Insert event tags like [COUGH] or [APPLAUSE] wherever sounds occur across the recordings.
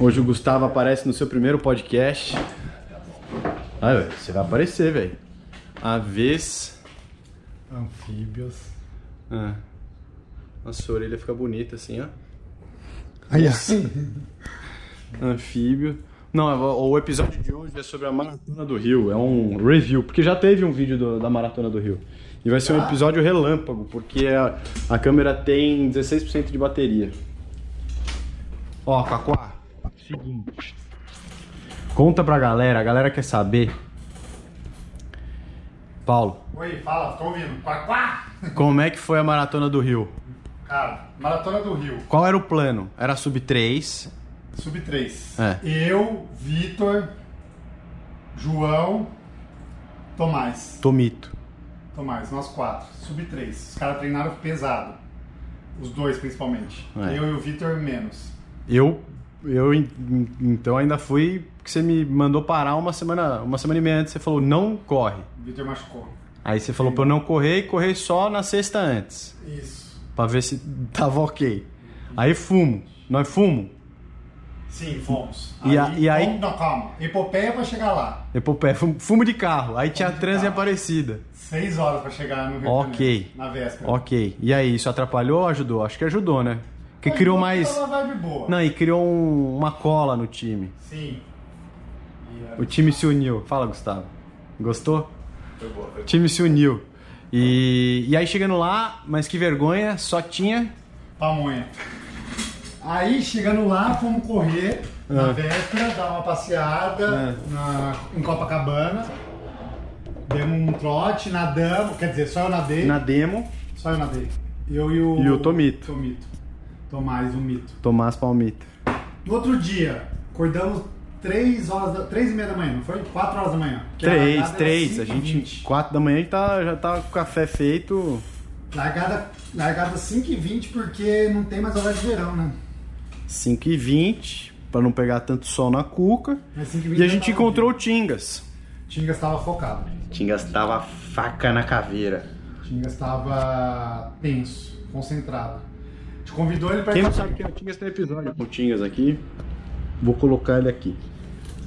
Hoje o Gustavo aparece no seu primeiro podcast. Ah, você vai aparecer, velho. A vez. Anfíbios. Ah. Nossa, sua orelha fica bonita assim, ó. Aí, [LAUGHS] Anfíbio. Não, o o episódio de hoje é sobre a Maratona do Rio. É um review, porque já teve um vídeo do- da Maratona do Rio. E vai ser um episódio relâmpago, porque a, a câmera tem 16% de bateria. Ó, Cacuá, seguinte. Conta pra galera, a galera quer saber. Paulo, Oi, fala, tô ouvindo. Quá, quá. como é que foi a Maratona do Rio? Cara, Maratona do Rio, Qual era o plano? Era sub 3. sub 3. É. Eu, Vitor, João, Tomás. Tomito. Tomás, nós quatro. Sub 3. Os caras treinaram pesado. Os dois, principalmente. É. Eu e o Vitor, menos. Eu, eu en- en- então ainda fui que você me mandou parar uma semana, uma semana e meia antes. Você falou não corre. Vitor machucou. Aí você falou pra eu não correr e correr só na sexta antes, Isso. Pra ver se tava ok. Aí fumo, nós fumo. Sim, fomos. E a- e aí- Vamos- não, calma. Epopeia pra chegar lá. Epopé, fumo, fumo de carro. Aí tinha de trans e carro. aparecida. Seis horas pra chegar no Rio Ok. Janeiro. Na véspera. Ok. E aí, isso atrapalhou ou ajudou? Acho que ajudou, né? Mas criou não, mais. Não, e criou um- uma cola no time. Sim. E, O time se uniu. Fala, Gustavo. Gostou? Foi boa, foi O time se uniu. E, e aí chegando lá, mas que vergonha, só tinha. Pamonha. Aí, chegando lá, fomos correr na Ah. véspera, dar uma passeada na, em Copacabana. Demos um trote, nadamos, quer dizer, só eu nadei. Na demo, Só eu nadei. Eu e o. E o Tomito. Tomito. Tomás, o mito. Tomás Palmito. No outro dia, acordamos 3 horas, da, 3 e meia da manhã, não foi? 4 horas da manhã. Que a Três, largada era três. A 5 gente, 20. quatro da manhã, a gente tá, já tá com o café feito. Largada, largada 5 e 20 porque não tem mais horário de verão, né? 5 e 20 pra não pegar tanto sol na cuca. Mas 5 e E a já gente encontrou o Tingas. Tingas estava focado. Tingas tava faca na caveira. Tingas estava tenso, concentrado. Te convidou ele para Quem não sabe quem é o Tingas tem episódio o Tingas aqui. Vou colocar ele aqui.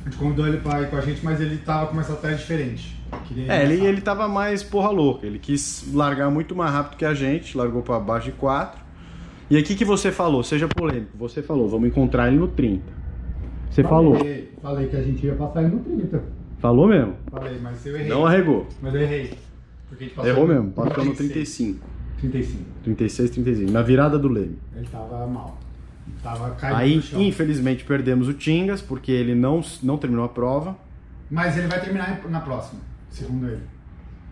A gente convidou ele para ir com a gente, mas ele tava com uma estratégia diferente. Queria É, ele, ele tava mais porra louca. Ele quis largar muito mais rápido que a gente, largou pra baixo de 4. E aqui que você falou, seja polêmico, você falou, vamos encontrar ele no 30. Você falou. Falei, falei que a gente ia passar ele no 30. Falou mesmo? Falei, mas eu errei. Não arregou. Mas eu errei. Porque a gente passou Errou no mesmo, passou no 35. 35. 36, 35. Na virada do Leme. Ele tava mal. Tava caído Aí, infelizmente, perdemos o Tingas, porque ele não, não terminou a prova. Mas ele vai terminar na próxima, segundo ele.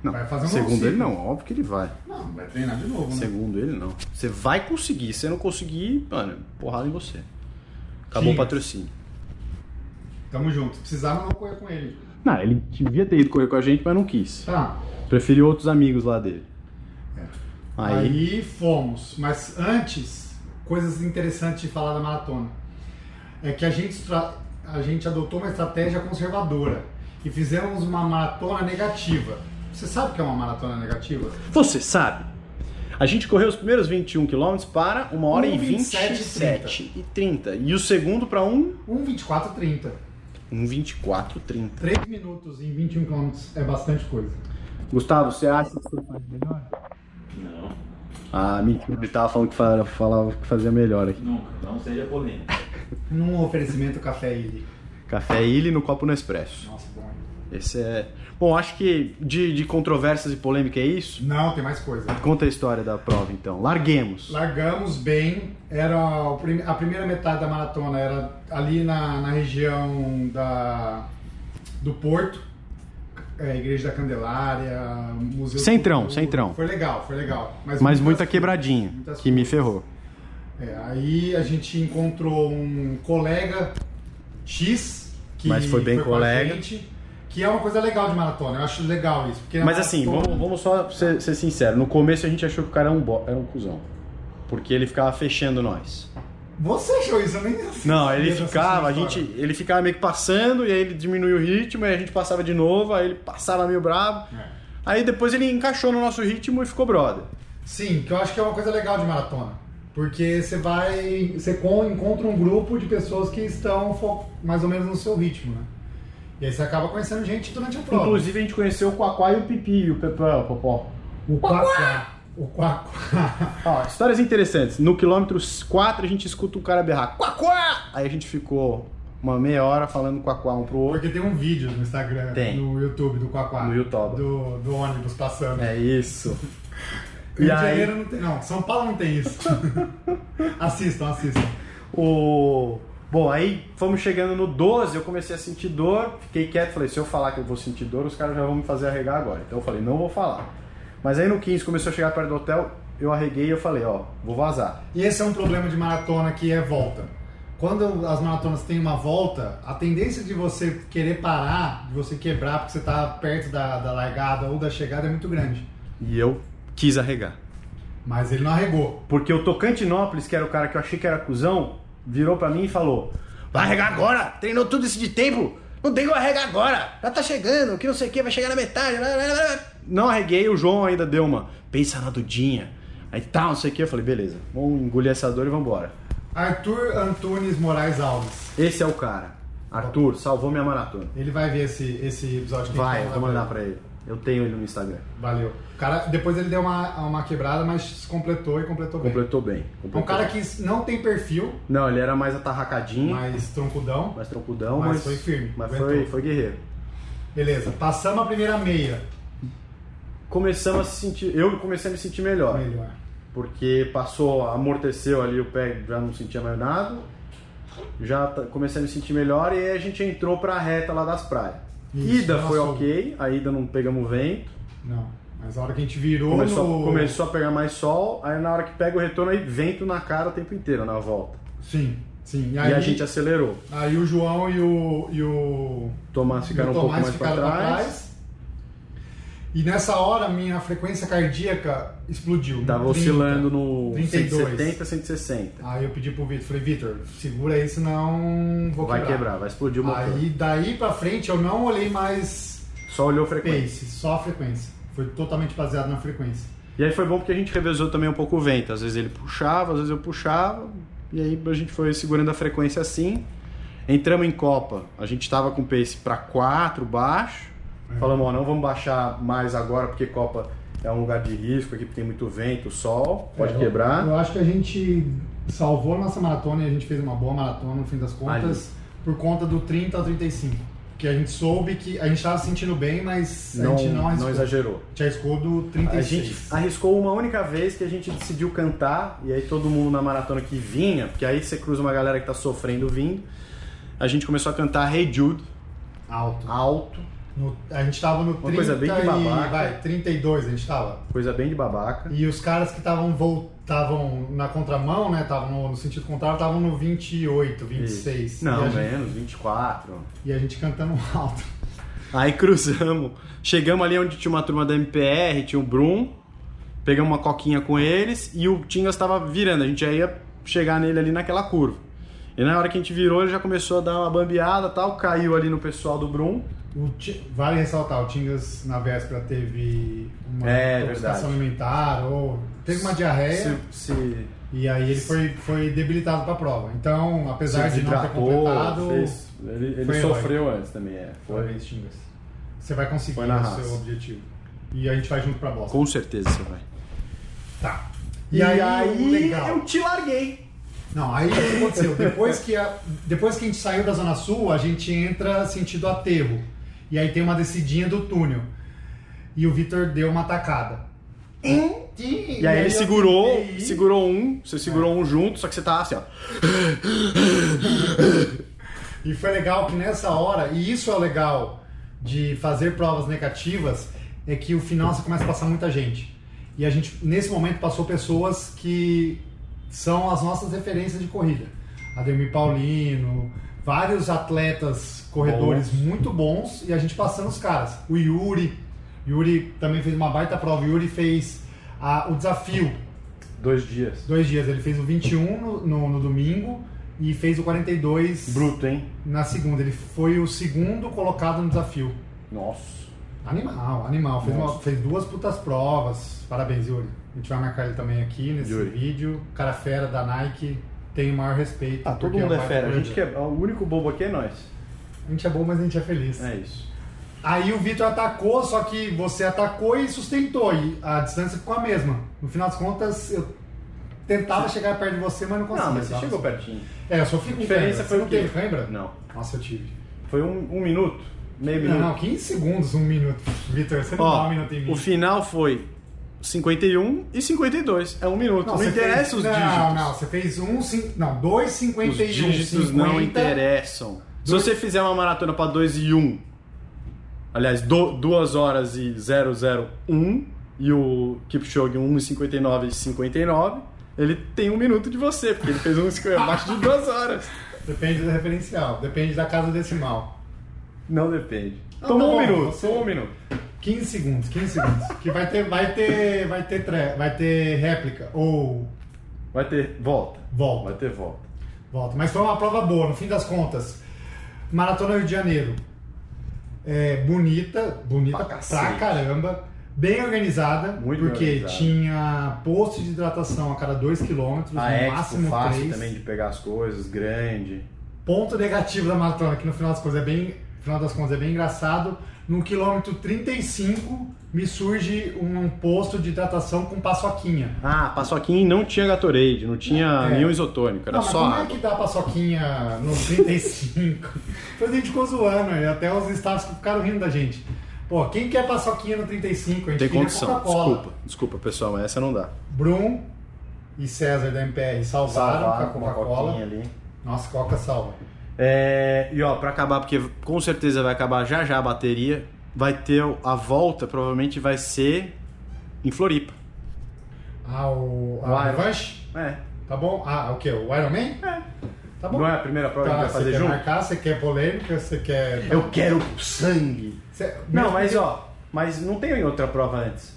Não, Vai fazer um segundo ele não, óbvio que ele vai. Não, vai treinar de novo, né? Segundo ele não. Você vai conseguir, se você não conseguir, mano, porrada em você. Acabou o patrocínio. Tamo junto. Precisava não correr com ele. Não, ele devia ter ido correr com a gente, mas não quis. Tá. Preferiu outros amigos lá dele. Aí, Aí fomos. Mas antes, coisas interessantes de falar da maratona. É que a gente, a gente adotou uma estratégia conservadora e fizemos uma maratona negativa. Você sabe o que é uma maratona negativa? você sabe, a gente correu os primeiros 21 quilômetros para 1 hora e 1:27 27 e 30. E o segundo para 1, 1,24,30. 1,24 30. 3 minutos em 21 km é bastante coisa. Gustavo, você acha que você faz melhor? Não, Ah, mentira, ele tava falando que fa- falava que fazia melhor aqui. nunca. Não seja polêmico. [LAUGHS] Num oferecimento café ele. Café Illy no copo Nespresso. Nossa, bom. Esse é. Bom, acho que de, de controvérsias e polêmica é isso. Não, tem mais coisa. Conta a história da prova então. Larguemos. Largamos bem, era o prim- a primeira metade da maratona era ali na, na região da, do Porto, é, Igreja da Candelária, Museu do Centrão, Futuro. centrão. Foi legal, foi legal. Mas muitas muita quebradinha, muitas que me ferrou. É, aí a gente encontrou um colega X, que Mas foi bem com a colega. gente, que é uma coisa legal de maratona, eu acho legal isso. Mas assim, vamos, vamos só ser, ser sincero. No começo a gente achou que o cara era um, bo... era um cuzão. Porque ele ficava fechando nós. Você achou isso? Eu nem Não, ele ficava, a gente, ele ficava meio que passando, e aí ele diminuía o ritmo, aí a gente passava de novo, aí ele passava meio bravo. É. Aí depois ele encaixou no nosso ritmo e ficou brother. Sim, que eu acho que é uma coisa legal de maratona. Porque você vai. Você con- encontra um grupo de pessoas que estão mais ou menos no seu ritmo, né? E aí você acaba conhecendo gente durante a prova. Inclusive a gente conheceu o Quaquá e o Pipi, e o Pepé, o Popó. o Quaquá. O Quaquá. [LAUGHS] Ó, histórias interessantes. No quilômetro 4 a gente escuta um cara berrar Quaquá! Aí a gente ficou uma meia hora falando Quaquá um pro outro. Porque tem um vídeo no Instagram, Tem. no YouTube do Quaquá. No YouTube. Do, do ônibus passando. É isso. [LAUGHS] Rio E de aí- Janeiro não tem. Não, São Paulo não tem isso. [LAUGHS] assistam, assistam. O... Bom, aí fomos chegando no 12, eu comecei a sentir dor, fiquei quieto, falei, se eu falar que eu vou sentir dor, os caras já vão me fazer arregar agora. Então eu falei, não vou falar. Mas aí no 15 começou a chegar perto do hotel, eu arreguei e eu falei, ó, vou vazar. E esse é um problema de maratona que é volta. Quando as maratonas têm uma volta, a tendência de você querer parar, de você quebrar porque você está perto da, da largada ou da chegada é muito grande. E eu quis arregar. Mas ele não arregou. Porque o Tocantinópolis, que era o cara que eu achei que era cuzão, virou pra mim e falou: Vai arregar agora! Treinou tudo esse de tempo! Não tem como arregar agora! Já tá chegando, que não sei o que, vai chegar na metade. blá, blá, blá." Não arreguei, o João ainda deu uma. Pensa na Dudinha. Aí tal, não sei o que. Eu falei: beleza, vamos engolir essa dor e vambora. Arthur Antunes Moraes Alves. Esse é o cara. Arthur, salvou minha maratona. Ele vai ver esse, esse episódio que Vai, eu vai vou mandar pra ele. Eu tenho ele no Instagram. Valeu. O cara, depois ele deu uma, uma quebrada, mas completou e completou bem. Completou bem. É Completou um cara que não tem perfil, Não, ele era mais atarracadinho, mais, troncudão. troncudão, Mas mas, foi firme, Mas aguentou. foi, foi guerreiro. Beleza, passamos a primeira meia. Começamos a se sentir. Eu comecei a me sentir melhor. Melhor. Porque passou, amorteceu ali o pé, já não sentia mais nada. Já tá- comecei a me sentir melhor e aí a gente entrou pra reta lá das praias. Isso, ida foi nossa. ok, a ida não pegamos vento. Não. Mas a hora que a gente virou Começou, no... começou a pegar mais sol, aí na hora que pega o retorno, aí vento na cara o tempo inteiro na volta. Sim, sim. E, E, aí, a gente acelerou. aí o João e o, e o, Tomás ficaram e um o pouco Tomás mais pra ficaram pra trás. trás. E nessa hora minha frequência cardíaca explodiu. Tava 30. oscilando no 32. 170, 160. Aí eu pedi pro Vitor, falei, Vitor, segura aí, senão vou Vai quebrar. quebrar, vai explodir o motor. Aí daí pra frente eu não olhei mais Só olhou frequência. pace, só a frequência. Foi totalmente baseado na frequência. E aí foi bom porque a gente revezou também um pouco o vento. Às vezes ele puxava, às vezes eu puxava. E aí a gente foi segurando a frequência assim. Entramos em Copa. A gente tava com pace para 4 baixo. É. Falamos, ó, não vamos baixar mais agora porque Copa é um lugar de risco aqui, porque tem muito vento, sol, pode É, quebrar. Eu, acho que a gente salvou a nossa maratona e a gente fez uma boa maratona no fim das contas por conta do 30 ao 35. Que a gente soube que a gente estava se sentindo bem, mas a não, gente não arriscou. exagerou. A gente arriscou do A 36. gente arriscou uma única vez que a gente decidiu cantar, e aí todo mundo na maratona que vinha, porque aí você cruza uma galera que tá sofrendo vindo, a gente começou a cantar Hey Jude, Alto. alto, No- a gente tava no 30 coisa bem de e, babaca. vai, 32 a gente tava. coisa bem de babaca. E os caras que estavam estavam na contramão, né, estavam no, no sentido contrário, estavam no 28, 26. Não, e a, gente, menos, 24. e a gente cantando [LAUGHS] alto. Aí cruzamos, chegamos ali onde tinha uma turma da MPR, tinha o Brum, pegamos uma coquinha com eles e o Tingas estava virando, a gente já ia chegar nele ali naquela curva. E na hora que a gente virou, ele já começou a dar uma bambeada e tal, caiu ali no pessoal do Brum. O Ti- vale ressaltar, o Tingas na véspera teve uma É, intoxicação alimentar, ou teve uma diarreia, Se, se, e aí ele foi, foi debilitado para a prova. Então, apesar se de não ter completado, fez- ele, ele foi sofreu antes também, é. Foi, parabéns, Tingas. Você vai conseguir o raça. seu objetivo. E a gente vai junto pra Boston. com certeza você vai. Tá. E, aí, o legal. eu te larguei. Não, aí o que aconteceu? Depois que, a, depois que a gente saiu da Zona Sul, a gente entra sentido aterro. E aí tem uma descidinha do túnel. E o Vitor deu uma tacada. E, E aí ele eu segurou, ir. segurou um, você segurou um junto, só que você tava assim, ó. E foi legal que nessa hora, e isso é o legal de fazer provas negativas, é que o final você começa a passar muita gente. E a gente, nesse momento, passou pessoas que são as nossas referências de corrida. Ademir Paulino, vários atletas, corredores Bons. muito bons, e a gente passando os caras. O Yuri, Yuri também fez uma baita prova. O Yuri fez a- o desafio Dois dias. dois dias. Ele fez o 21 no, no, no domingo e fez o 42 Bruto, hein? na segunda. Ele foi o segundo colocado no desafio. Nossa. Animal, animal. Fez, uma- fez duas putas provas. Parabéns, Yuri. A gente vai marcar ele também aqui nesse Yuri. vídeo. Cara fera da Nike, tem o maior respeito. Ah, todo porque mundo é fera. A gente corredor. quer, o único bobo aqui é nós. A gente é bom, mas a gente é feliz. É isso. Aí o Vitor atacou, só que você atacou e sustentou. E a distância ficou a mesma. No final das contas, eu tentava chegar perto de você, mas não conseguia. Não, mas você tá? chegou pertinho. É, eu só fico com diferença foi Você o não quê? teve cãibra? Não. Nossa, eu tive. Foi um, um minuto, meio Não, minuto. não, 15 segundos, um minuto. Vitor, você não dá um minuto em mim. o final foi 51 e 52. É um minuto. Não, você interessa fez... os não, dígitos. Não, você fez um, cin- não, 2,51. Os dígitos 50, não interessam. Se Dois- você fizer uma maratona para 2 e 1, aliás, 2 horas e 001 e o Kipchoge 1 e 59 e 59, ele tem um minuto de você, porque ele fez um [LAUGHS] abaixo de 2 horas. Depende do referencial, depende da casa decimal. Não depende. Ah, Tomou tá um bom, minuto, você- tomou um minuto. 15 segundos, 15 segundos. que vai ter, vai ter, vai ter, tre... vai ter réplica ou Vai ter volta. volta. Vai ter volta. Volta. Mas foi uma prova boa, no fim das contas. Maratona Rio de Janeiro. É, bonita, bonita Pra pra, caramba. Bem organizada, Muito bem porque organizada. tinha posto de hidratação a cada 2 km, no Expo máximo fácil 3. também de pegar as coisas, grande. Ponto negativo da maratona, que no final das contas é bem, final das contas é bem engraçado. No quilômetro 35 me surge um posto de hidratação com paçoquinha. Ah, paçoquinha não tinha Gatorade, não tinha É. nenhum isotônico, era Não, mas só como é que dá paçoquinha no 35? Depois [LAUGHS] a gente ficou zoando, e até os staffs ficaram rindo da gente. Pô, quem quer paçoquinha no 35? A gente Tem condição. Coca-Cola. Desculpa, desculpa, pessoal, mas essa não dá. Brum e César da MPR salvaram Salvar com a Coca-Cola. Nossa, Coca salva. É, e ó, pra acabar, porque com certeza vai acabar já já a bateria, vai ter a volta, provavelmente vai ser em Floripa. Ah, o, O a Iron. revanche? É. Tá bom? Ah, o quê? O Iron Man? É. Tá bom. Não é a primeira prova Tá, que a gente você vai fazer quer junto? marcar, você quer polêmica, você quer... Eu quero sangue. Você- Não, mas que- ó, mas não tem outra prova antes.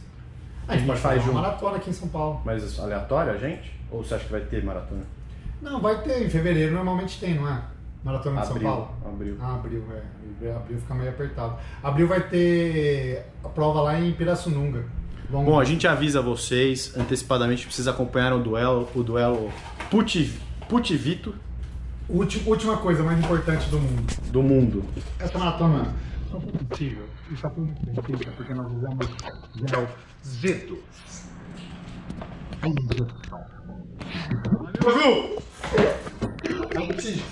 A gente pode faz fazer uma junto. maratona aqui em São Paulo. Mas aleatório a gente? Ou você acha que vai ter maratona? Não, vai ter, em fevereiro normalmente tem, não é? Maratona de São Abril, Paulo? abril. Ah, abril, é. Abril fica meio apertado. Abril vai ter a prova lá em Pirassununga. Vamos- Bom, a gente avisa vocês antecipadamente, precisa acompanhar o duelo, o duelo Puti, Putivito Ulti- última coisa mais importante do mundo. do mundo. Essa maratona só foi possível. Muito bem feita porque nós usamos gel Zeto. Brasil! É [LAUGHS] possível.